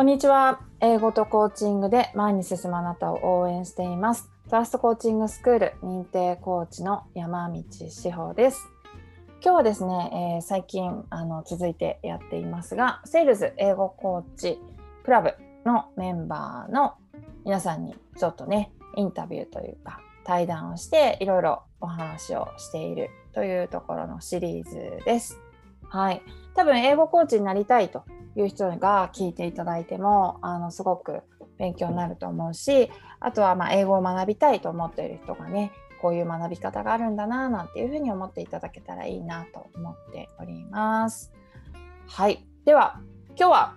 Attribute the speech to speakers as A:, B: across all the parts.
A: こんにちは。英語とコーチングで前に進むあなたを応援しています。トラストコーチングスクール認定コーチの山道志保です。今日はですね、えー、最近あの続いてやっていますが、 Sails 英語コーチクラブのメンバーの皆さんにちょっとね、インタビューというか対談をしていろいろお話をしているというところのシリーズです。はい。多分英語コーチになりたいという人が聞いていただいてもあのすごく勉強になると思うしあとはま英語を学びたいと思っている人がねこういう学び方があるんだななんていうふうに思っていただけたらいいなと思っております。はいでは今日は、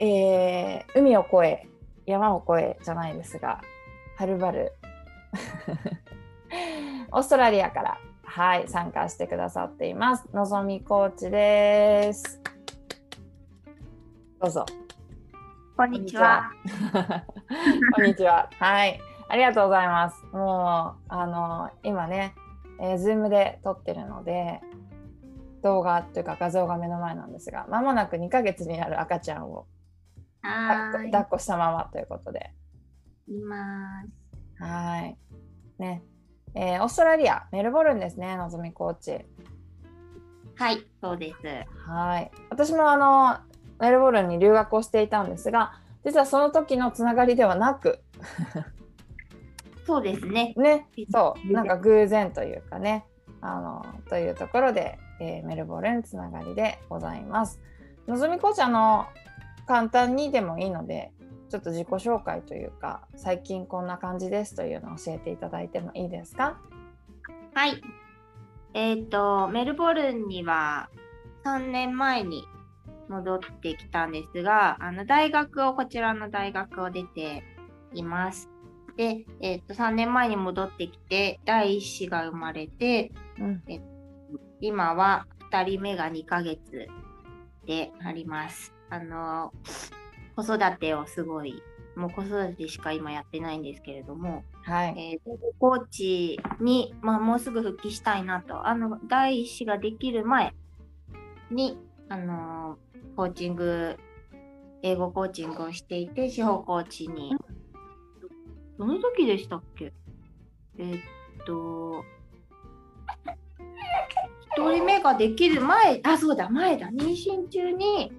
A: えー、海を越え山を越えじゃないですがはるばる オーストラリアからはい参加してくださっていますのぞみコーチです。どうぞ。
B: こんにちは。
A: こんにちは。はい。ありがとうございます。もう、あの、今ね、えー、ズームで撮ってるので、動画というか画像が目の前なんですが、まもなく2ヶ月になる赤ちゃんを抱っこしたままということで。
B: います。
A: はい。ね。えー、オーストラリア、メルボルンですね、のぞみコーチ。
B: はい、そうです。
A: はい。私もあの、メルボルンに留学をしていたんですが実はその時のつながりではなく
B: そうですね。
A: ねそうなんか偶然というかねあのというところで、えー、メルボルンつながりでございます。のぞみ紅茶の簡単にでもいいのでちょっと自己紹介というか最近こんな感じですというのを教えていただいてもいいですか？
B: はいえっ、ー、とメルボルンには3年前に戻ってきたんですが、あの大学を、こちらの大学を出ています。で、えっ、と、3年前に戻ってきて、第1子が生まれて、うん、え今は2人目が2ヶ月であります。あの、子育てをすごい、もう子育てしか今やってないんですけれども、
A: はい。
B: えー、コーチに、まあ、もうすぐ復帰したいなと、あの、第1子ができる前に、あのコーチング、英語コーチングをしていて、司法コーチに、どの時でしたっけ？えー、っと、1人目ができる前、あ、そうだ、前だ、妊娠中に、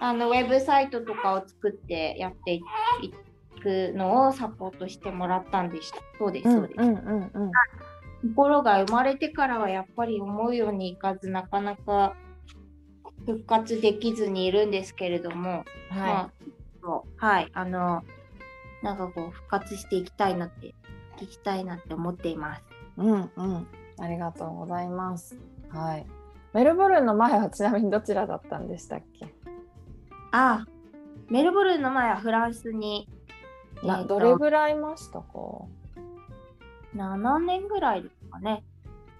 B: あの、ウェブサイトとかを作ってやっていくのをサポートしてもらったんでした。そうです、そうです。うんうんうんところが生まれてからはやっぱり思うようにいかずなかなか復活できずにいるんですけれども、はい、まあ、はい、あの、なんかこう、復活していきたいなって、聞きたいなって思っています。
A: うんうん、ありがとうございます。はい。メルボルンの前はちなみにどちらだったんでしたっけ？
B: ああ、メルボルンの前はフランスに。
A: な、えー、どれぐらいいましたか
B: ?7 年ぐらいですかね。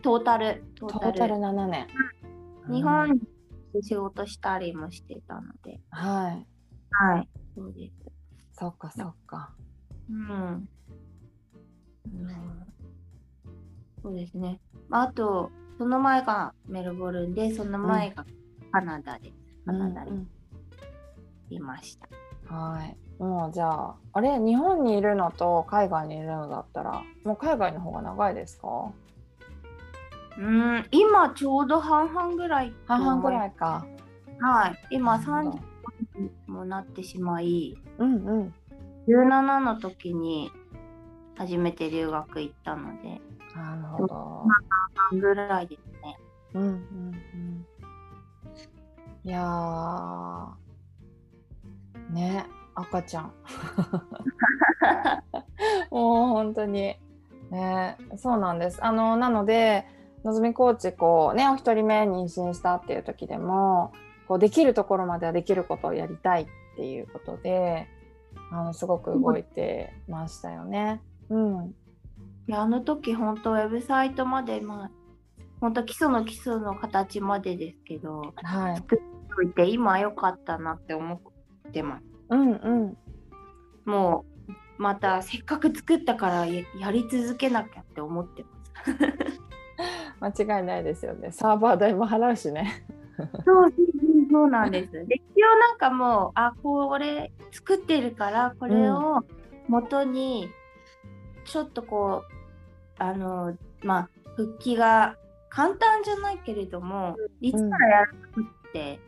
B: トータル。
A: トータル7年。
B: 日本仕事したりもしてたので。
A: はい。
B: はい。そうです。
A: そっかそっか。
B: うん。うん、そうですね。あと、その前がメルボルンで、その前がカナダで、カナダでいました。
A: はい。もうじゃあ、あれ、日本にいるのと海外にいるのだったら、もう海外の方が長いですか？
B: うん今ちょうど半々ぐらい
A: 半々ぐらいか。
B: はい。今30にもなってしまい、
A: うんうん、
B: 17の時に初めて留学行ったので
A: なるほど。半
B: 々ぐらいですね。
A: うんうんうん。いやね赤ちゃん。もう本当に。ねそうなんです。あのなのでのぞみコーチこうねお一人目妊娠したっていう時でもこうできるところまではできることをやりたいっていうことであのすごく動いてましたよね。うん、
B: いやあの時本当ウェブサイトまでまあ本当基礎の基礎の形までですけど、
A: はい、
B: 作っておいて今良かったなって思ってます。
A: うんうん、
B: もうまたせっかく作ったからやり続けなきゃって思ってます。
A: 間違いないですよね。サーバー代も払うしね。
B: そうそうなんです。でき応なんかもうあこれ作ってるからこれを元にちょっとこう、あのまあ復帰が簡単じゃないけれども、いつからやるって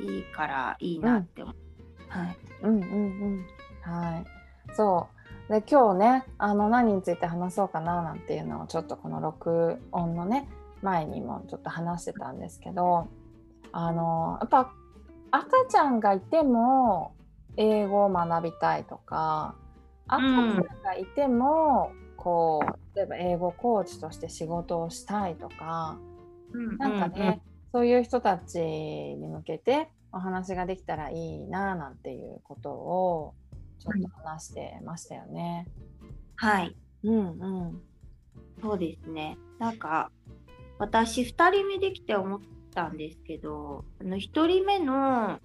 B: いいからいいなって思う。はい。
A: うんうんうん。はい。そう。で今日ねあの何について話そうかななんていうのをちょっとこの録音のね前にもちょっと話してたんですけどあのやっぱ赤ちゃんがいても英語を学びたいとか赤ちゃんがいても、うん、こう例えば英語コーチとして仕事をしたいとか、うん、なんかね、うんうん、そういう人たちに向けてお話ができたらいいななんていうことをちょっと話してましたよね。
B: はい。
A: うんうん。
B: そうですね。なんか私2人目できて思ったんですけど、あの1人目の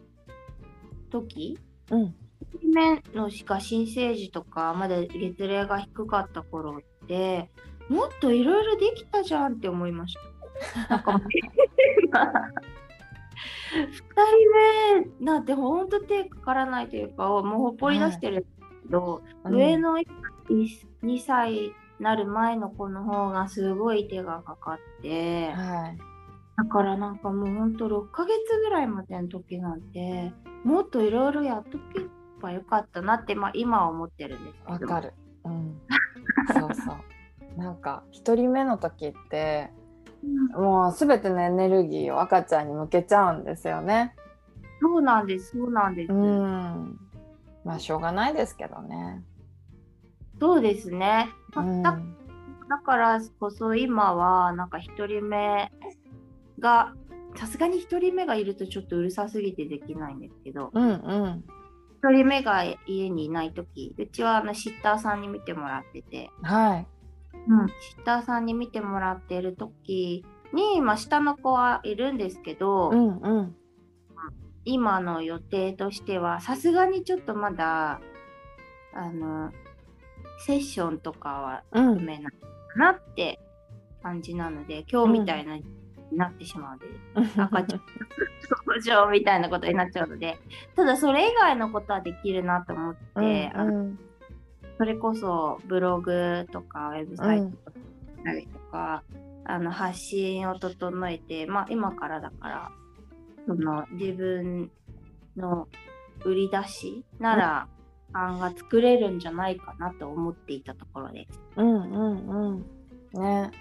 B: 時、
A: うん、1
B: 人目のしか新生児とかまだ月齢が低かった頃ってもっといろいろできたじゃんって思いました。なんか2 人目なんてほんと手かからないというかもうほっぽり出してるけど、はい、上の2歳なる前の子の方がすごい手がかかって、
A: は
B: い、だからなんかもうほんと6ヶ月ぐらいまでの時なんてもっといろいろやっとけばよかったなって、まあ、今は思ってるんです
A: けど。わかる。うん、そうそう。なんか1人目の時ってもうすべてのエネルギーを赤ちゃんに向けちゃうんですよね。
B: そうなんです、そうなんです。う
A: ん。まあしょうがないですけどね。
B: そうですね。うん、だだからこそ今はなんか1人目がさすがに1人目がいるとちょっとうるさすぎてできないんですけど、
A: うんうん、
B: 1人目が家にいない時うちはあのシッターさんに見てもらってて、
A: はい、
B: うん、シッターさんに見てもらってる時に、まあ、下の子はいるんですけど、
A: うんうん、
B: 今の予定としてはさすがにちょっとまだあのセッションとかは含めないかなって感じなので、うん、今日みたいな、になってしまうので、赤ちゃん 登場みたいなことになっちゃうのでただそれ以外のことはできるなと思って、うんうん、それこそブログとかウェブサイトとかとか、うん、あの発信を整えて、まあ、今からだからその自分の売り出しなら案が作れるんじゃないかなと思っていたところです。
A: うんうんうん。ね。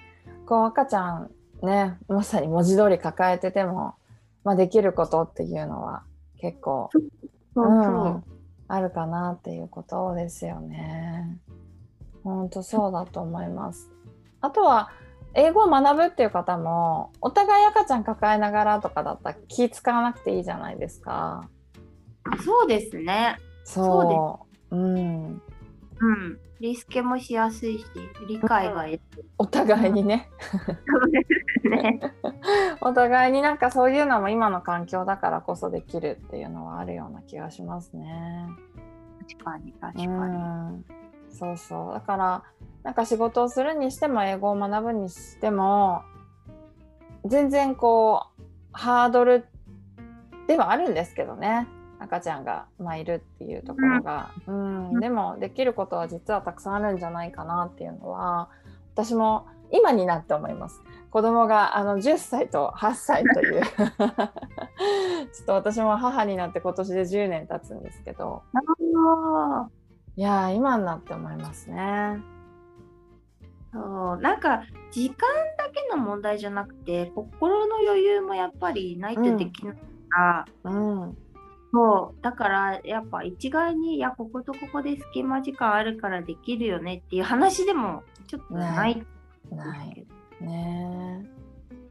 A: こう赤ちゃんねまさに文字通り抱えてても、まあ、できることっていうのは結構。そうそう、うんあるかなっていうことですよね。本当そうだと思います。あとは英語を学ぶっていう方もお互い赤ちゃん抱えながらとかだったら気使わなくていいじゃないですか。
B: そうですね。
A: そううん。
B: うん、リスケもしやすいし理解が得
A: お互いにね
B: ね
A: お互いになんかそういうのも今の環境だからこそできるっていうのはあるような気がしますね。
B: 確かに確かに。
A: うそうそうだからなんか仕事をするにしても英語を学ぶにしても全然こうハードルではあるんですけどね。赤ちゃんが、まあ、いるっていうところが、うん、うん、でもできることは実はたくさんあるんじゃないかなっていうのは私も今になって思います。子供があの10歳と8歳という。ちょっと私も母になって今年で10年経つんですけど。いや今になって思いますね。
B: そう。なんか時間だけの問題じゃなくて心の余裕もやっぱりないとできないか
A: ら、うん、うん
B: そうだからやっぱ一概にいやこことここで隙間時間あるからできるよねっていう話でもちょっとない。
A: ないね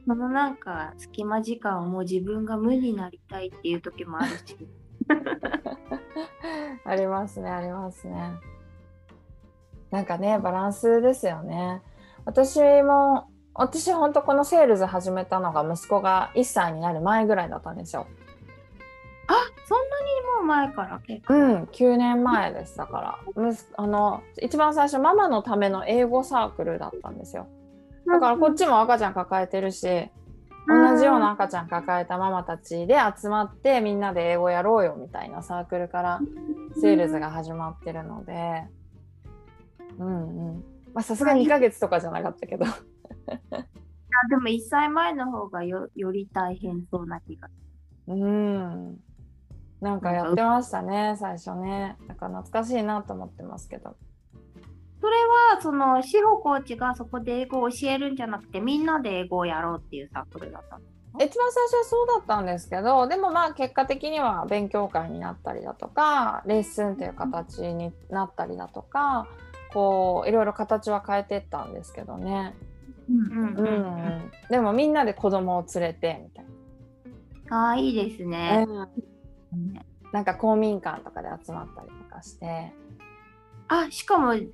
B: そのなんか隙間時間をもう自分が無になりたいっていう時もあるし。
A: ありますねありますね。なんかねバランスですよね。私も私本当このセールス始めたのが息子が1歳になる前ぐらいだったんですよ。
B: 前から結構。
A: うん9年前でしたから。あの一番最初ママのための英語サークルだったんですよ。だからこっちも赤ちゃん抱えてるし同同じような赤ちゃん抱えたママたちで集まってみんなで英語やろうよみたいなサークルからセールズが始まってるので。うんうん。まあさすがに2ヶ月とかじゃなかったけど。
B: あでも1歳前の方がよより大変そうな気が。す
A: うんなんかやってましたね最初ね。だから懐かしいなと思ってますけど。
B: それはその志保コーチがそこで英語を教えるんじゃなくてみんなで英語をやろうっていうサークルだったの？
A: 一番最初はそうだったんですけどでもまあ結果的には勉強会になったりだとかレッスンっていう形になったりだとかこういろいろ形は変えてったんですけどね、
B: うん。
A: うんうん、でもみんなで子供を連れてみたい
B: ああいいです
A: な、
B: ね。
A: なんか公民館とかで集まったりとかして。
B: あしかもリ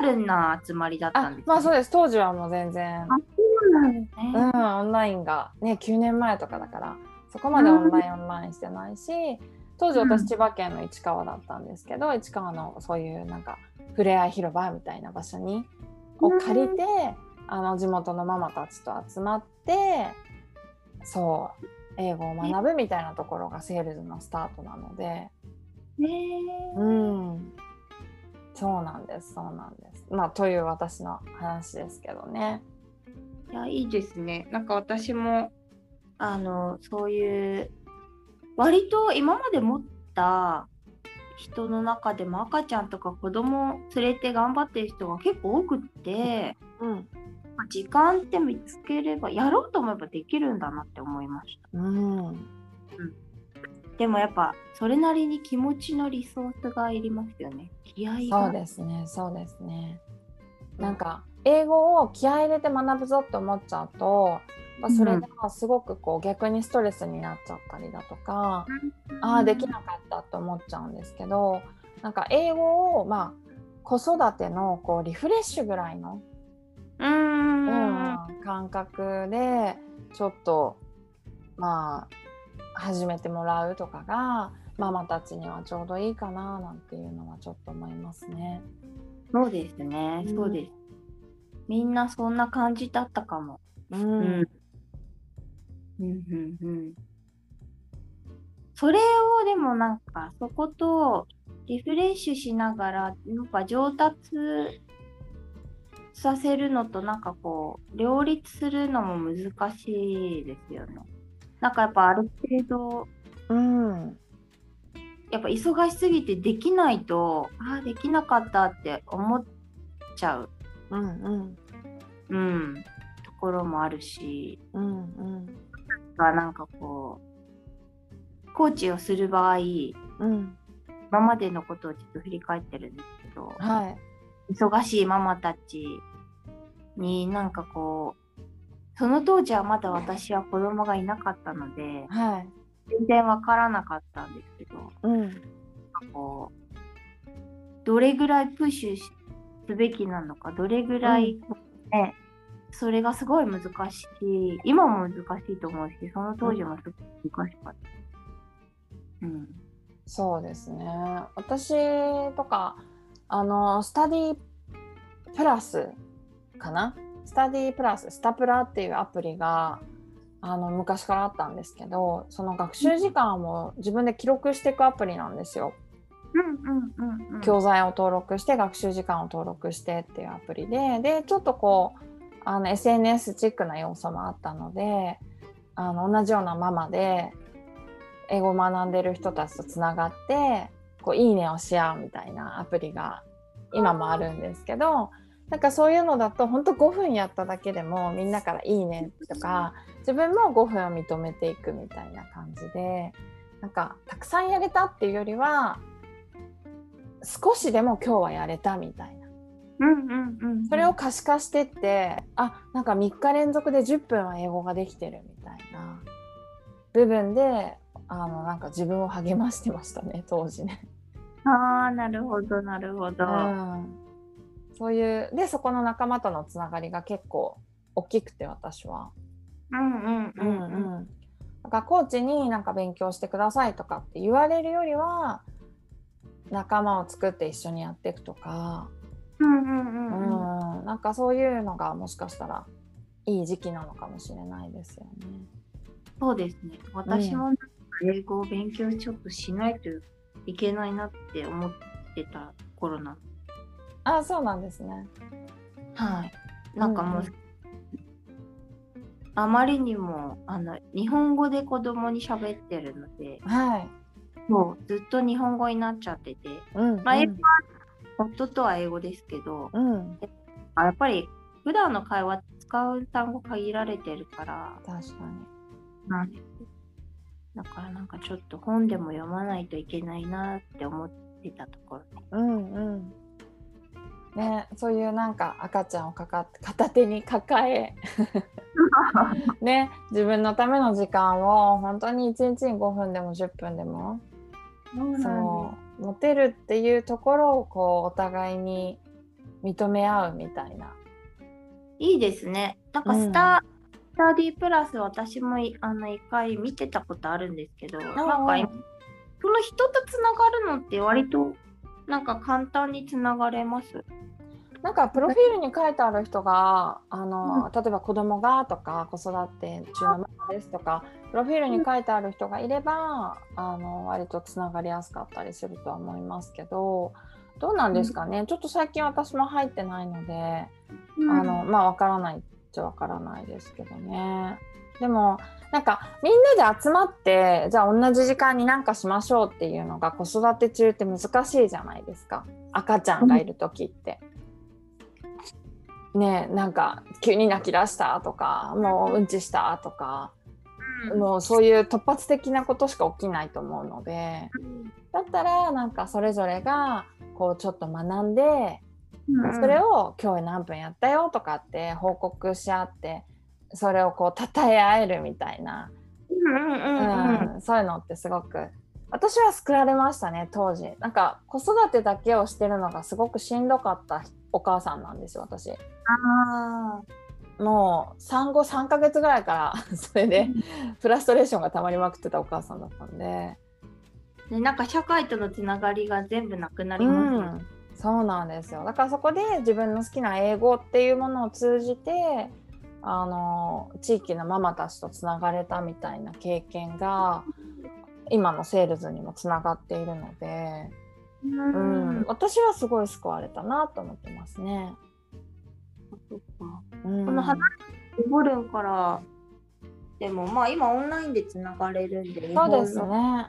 B: アルな集まりだった
A: あ
B: んです、ね、
A: まあそうです。当時はもう全然。
B: そうなんですね。
A: うん、オンラインがね9年前とかだからそこまでオンラインオンラインしてないし当時
B: うん
A: 私千葉県の市川だったんですけど市川のそういうなんかふれあい広場みたいな場所にを借りてあの地元のママたちと集まってそう英語を学ぶみたいなところがセールスのスタートなので。
B: ね
A: うん。そうなんですそうなんです。まあという私の話ですけどね。
B: いやいいですね。なんか私もあのそういう割と今まで持った人の中でも赤ちゃんとか子供を連れて頑張ってる人が結構多くって、
A: うん
B: まあ時間って見つければやろうと思えばできるんだなって思いました。
A: うん
B: でもやっぱそれなりに気持ちのリソースがいりますよね。気合が。
A: そうですね、そうですね。なんか英語を気合い入れて学ぶぞって思っちゃうと、まあそれがすごくこう逆にストレスになっちゃったりだとか、
B: うん、
A: ああできなかったって思っちゃうんですけど、なんか英語をまあ子育てのこうリフレッシュぐらいの、
B: うん
A: 感覚でちょっとまあ始めてもらうとかがママたちにはちょうどいいかななんていうのはちょっと思いますね。
B: そうですね、
A: うん
B: そうです。みんなそんな感じだったかも。
A: うん
B: うんうんうんうん。それをでもなんかそことリフレッシュしながらなんか上達させるのとなんかこう両立するのも難しいですよね。なんかやっぱある程度
A: うん。
B: やっぱ忙しすぎてできないとああできなかったって思っちゃう、
A: うんうん。
B: うん、ところもあるし。
A: うんうん。
B: がなんかこうコーチをする場合
A: うん。
B: 今までのことをちょっと振り返ってるんですけど。
A: はい
B: 忙しいママたちになんかこうその当時はまだ私は子供がいなかったので
A: はい。
B: 全然わからなかったんですけど
A: うん。
B: こうどれぐらいプッシュすべきなのかどれぐらい、ねそれがすごい難しい今も難しいと思うしその当時もすごい難しかった。うん。
A: そうですね。私とかあのスタディプラスかな？スタディプラススタプラっていうアプリがあの昔からあったんですけどその学習時間を自分で記録していくアプリなんですよ。
B: うんうんうんうん
A: 教材を登録して学習時間を登録してっていうアプリででちょっとこうあの SNS チックな要素もあったのであの同じようなママで英語を学んでる人たちとつながってこういいねをし合うみたいなアプリが今もあるんですけどなんかそういうのだと本当5分やっただけでもみんなから「いいね」とか自分も5分を認めていくみたいな感じでなんかたくさんやれたっていうよりは少しでも今日はやれたみたいな。
B: うんうんうん
A: それを可視化してってあなんか3日連続で10分は英語ができてるみたいな部分であのなんか自分を励ましてましたね 当時ね。
B: ああなるほどなるほど。
A: うん、そういうでそこの仲間とのつながりが結構大きくて私は。
B: うんうんうん
A: う
B: うんん
A: うんだからコーチになんか勉強してくださいとかって言われるよりは仲間を作って一緒にやっていくとか、
B: うんうん
A: う
B: うんうん
A: ん、なんかそういうのがもしかしたらいい時期なのかもしれないですよね。
B: そうですね。私もなんか英語を勉強ちょっとしないといけないなって思ってた頃なの。
A: あそうなんですね。
B: はい。なんかもう、
A: うんうん
B: あまりにもあの日本語で子供に喋ってるので、
A: はい。
B: もうずっと日本語になっちゃってて、
A: うん、
B: まあ英語夫とは英語ですけど、
A: うん、
B: あやっぱり普段の会話使う単語限られてるから、
A: 確か
B: なんですだからなんかちょっと本でも読まないといけないなって思ってたところ。
A: うんうん。ね、そういうなんか赤ちゃんをかか片手に抱え ね自分のための時間を本当に1日に5分でも10分でもそう持てるっていうところをこうお互いに認め合うみたいな。
B: いいですね。なんかスタ,、スタディプラス私もいあの一回見てたことあるんですけど、なんか今その人とつながるのって割となんか簡単につながれます？
A: なんかプロフィールに書いてある人があの、例えば子供がとか子育て中のママですとかプロフィールに書いてある人がいればあの割とつながりやすかったりするとは思いますけどどうなんですかね、ちょっと最近私も入ってないので、あのまあわからない。っちゃわからないですけどね。でもなんかみんなで集まってじゃあ同じ時間になんかしましょうっていうのが子育て中って難しいじゃないですか赤ちゃんがいる時って。ねえなんか急に泣き出したとかもううんちしたとか、
B: うん
A: もうそういう突発的なことしか起きないと思うのでだったらなんかそれぞれがこうちょっと学んで
B: うん。
A: それを今日何分やったよとかって報告し合ってそれをこう称え合えるみたいな、
B: うん
A: そういうのってすごく私は救われましたね当時。なんか子育てだけをしてるのがすごくしんどかったお母さんなんですよ私。
B: あ
A: もう産後3ヶ月ぐらいから それでフラストレーションが溜まりまくってたお母さんだったんで、
B: ーでなんか社会とのつながりが全部なくなり
A: う
B: ますよね。
A: ん、そうなんですよだからそこで自分の好きな英語っていうものを通じてあの地域のママたちとつながれたみたいな経験が今のセールズにもつながっているので、
B: う
A: うん
B: ん
A: 私はすごい救われたなと思ってますね。
B: そっか
A: うん、
B: この離れてボルンからでもまあ今オンラインでつながれるんで、
A: そうですね。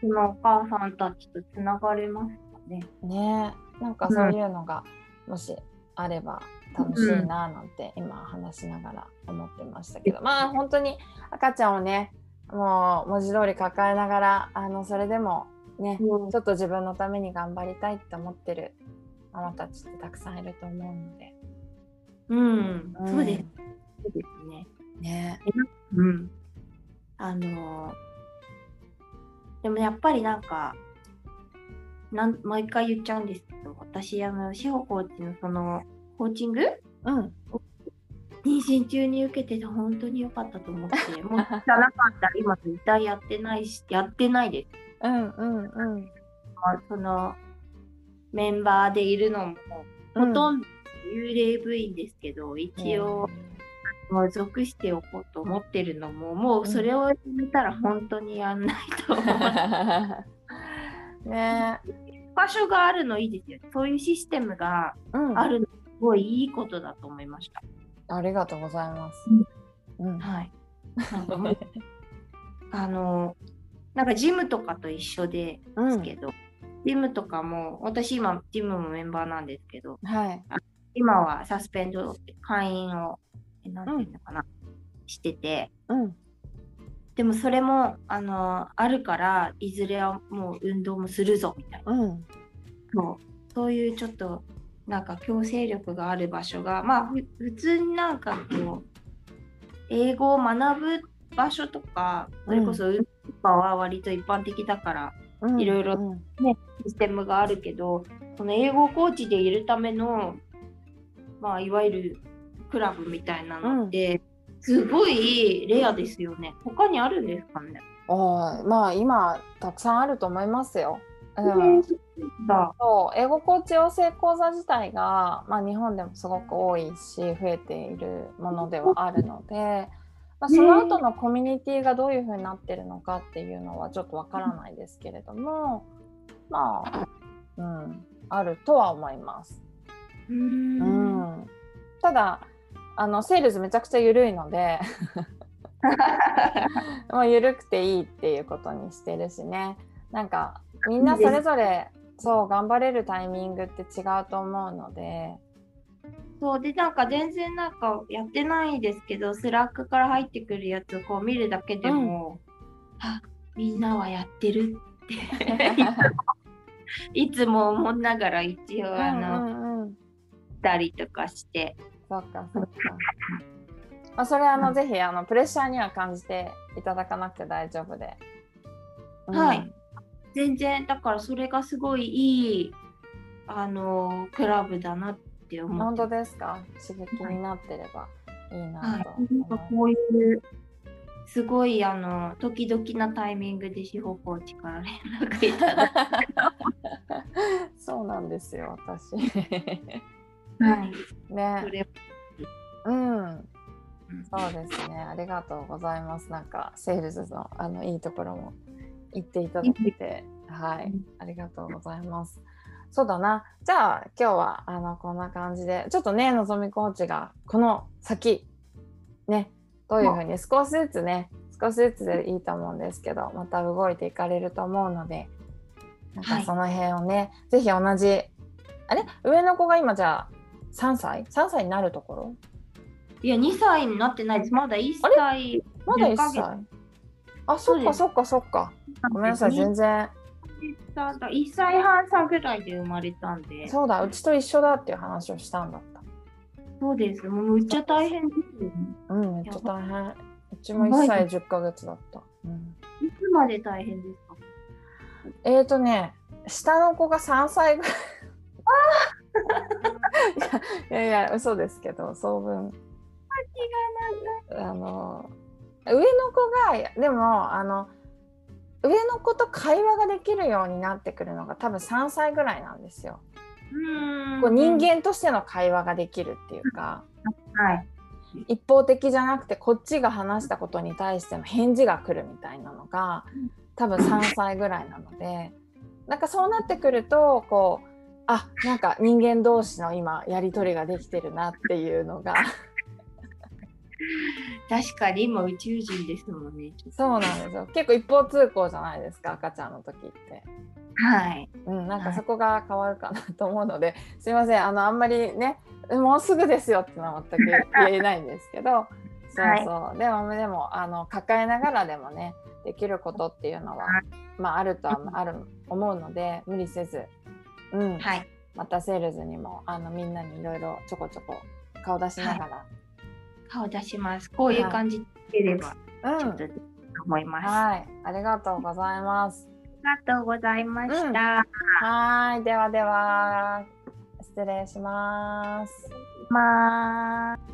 B: そのお母さんたちとつながれますかね。
A: ねなんかそういうのがもしあれば楽しいななんて今話しながら思ってましたけど、まあ本当に赤ちゃんをねもう文字通り抱えながらあのそれでもねちょっと自分のために頑張りたいって思ってるママたちってたくさんいると思うので。
B: うん、
A: うん
B: そうです。そうですね。
A: ね
B: うん。あのーでもやっぱりなんか、なんもう一回言っちゃうんです私、あの、志保コーチのその、コーチング？
A: うん。
B: 妊娠中に受けてて本当に良かったと思って、もうじゃなかったら今絶対やってないし、やってないです。
A: うんうんうん。
B: まあその、メンバーでいるのも、ほとんど幽霊部員ですけど、一応、もう属しておこうと思ってるのも、もうそれをやめたら本当にやんないと思う。
A: ね
B: 場所があるのいいですよね。そういうシステムが
A: うん
B: あるのすごいいいことだと思いました。
A: ありがとうございます。うん
B: はい。なんかもうあの、なんかジムとかと一緒で
A: うん
B: すけど、ジムとかも、私今ジムのメンバーなんですけど、
A: はい
B: 今はサスペンド会員を、ていうのかな、してて、
A: うん
B: でもそれも、あの、あるから、いずれはもう運動もするぞみたいな。
A: うん。
B: そう。そういうちょっとなんか強制力がある場所がまあふ普通になんかこう英語を学ぶ場所とかそれこそ運動とかは割と一般的だから
A: うん。
B: いろいろ
A: うん。
B: システムがあるけどその英語コーチでいるためのまあいわゆるクラブみたいなのって、すごいレアですよね。他にあるんですかね、
A: あーまあ今たくさんあると思いますよ。うん。
B: うん、だ。
A: そう英語コーチ養成講座自体が、まあ、日本でもすごく多いし増えているものではあるのでまあ、その後のコミュニティがどういうふうになってるのかっていうのはちょっとわからないですけれども、まあ、うん、あるとは思います。うん、ただあのセールスめちゃくちゃ緩いので もう緩くていいっていうことにしてるしねなんかみんなそれぞれそう頑張れるタイミングって違うと思うので。
B: そうでなんか全然なんかやってないですけど Slack から入ってくるやつをこう見るだけでも、うん、あみんなはやってるって いつも思いながら一応あの、うんうん、たりとかして。
A: そっかそっか。まあ、それあの、うん、ぜひあのプレッシャーには感じていただかなくて大丈夫で。
B: うん、はい。全然だからそれがすごいいいあのクラブだなって思って。
A: 本当ですか？刺激になってればいいなと、はい、なんか
B: こういうすごいあの時々なタイミングで司法コーチから連絡いただ
A: そうなんですよ私
B: はい。
A: ね。うん、そうですね。ありがとうございます。なんかセールスのあのいいところも言っていただいて。はい。ありがとうございます。そうだな。じゃあ今日はあのこんな感じでちょっとねのぞみコーチがこの先ねどういうふうに少しずつね少しずつでいいと思うんですけどまた動いていかれると思うのでなんかその辺をね、はい、ぜひ同じあれ？上の子が今じゃあ3歳 ?3 歳になるところ？
B: いや2歳になってないです。まだ1歳
A: まだ1歳？あそっかそっかそっか。ごめんなさい全然。
B: 1歳半差ぐらいで生まれたんで。
A: そうだうちと一緒だっていう話をしたんだった。
B: そうです。もうめっちゃ大変ですよね。
A: うん、めっちゃ大変。うちも1歳10ヶ月だった。
B: うん、いつまで大変ですか？
A: えっ、ー、とね、下の子が3歳ぐらい。いやいや、嘘ですけど、総分。あの上の子が、でも、あの、上の子と会話ができるようになってくるのが多分3歳ぐらいなんですよ。こう人間としての会話ができるっていうか、
B: はい、
A: 一方的じゃなくてこっちが話したことに対しての返事が来るみたいなのが多分3歳ぐらいなのでなんかそうなってくるとこうあなんか人間同士の今やり取りができてるなっていうのが
B: 確かに今宇宙人ですもんね。
A: そうなんですよ。結構一方通行じゃないですか赤ちゃんの時って。
B: はい。
A: うん、なんかそこが変わるかなと思うので、はい、すいませんあのあんまりねもうすぐですよってのは全く言えないんですけど。そうそう、はい、でもでもあの抱えながらでもねできることっていうのは、まあ、あるとはある思うので無理せず、うん
B: はい、
A: またセールズにもあのみんなにいろいろちょこちょこ顔出しながら、はい
B: 顔出します。こういう感じでれば、ちょっと思います、
A: はい。ありがとうございます。
B: ありがとうございました。
A: うん、はい。ではでは、失礼します。
B: まあ。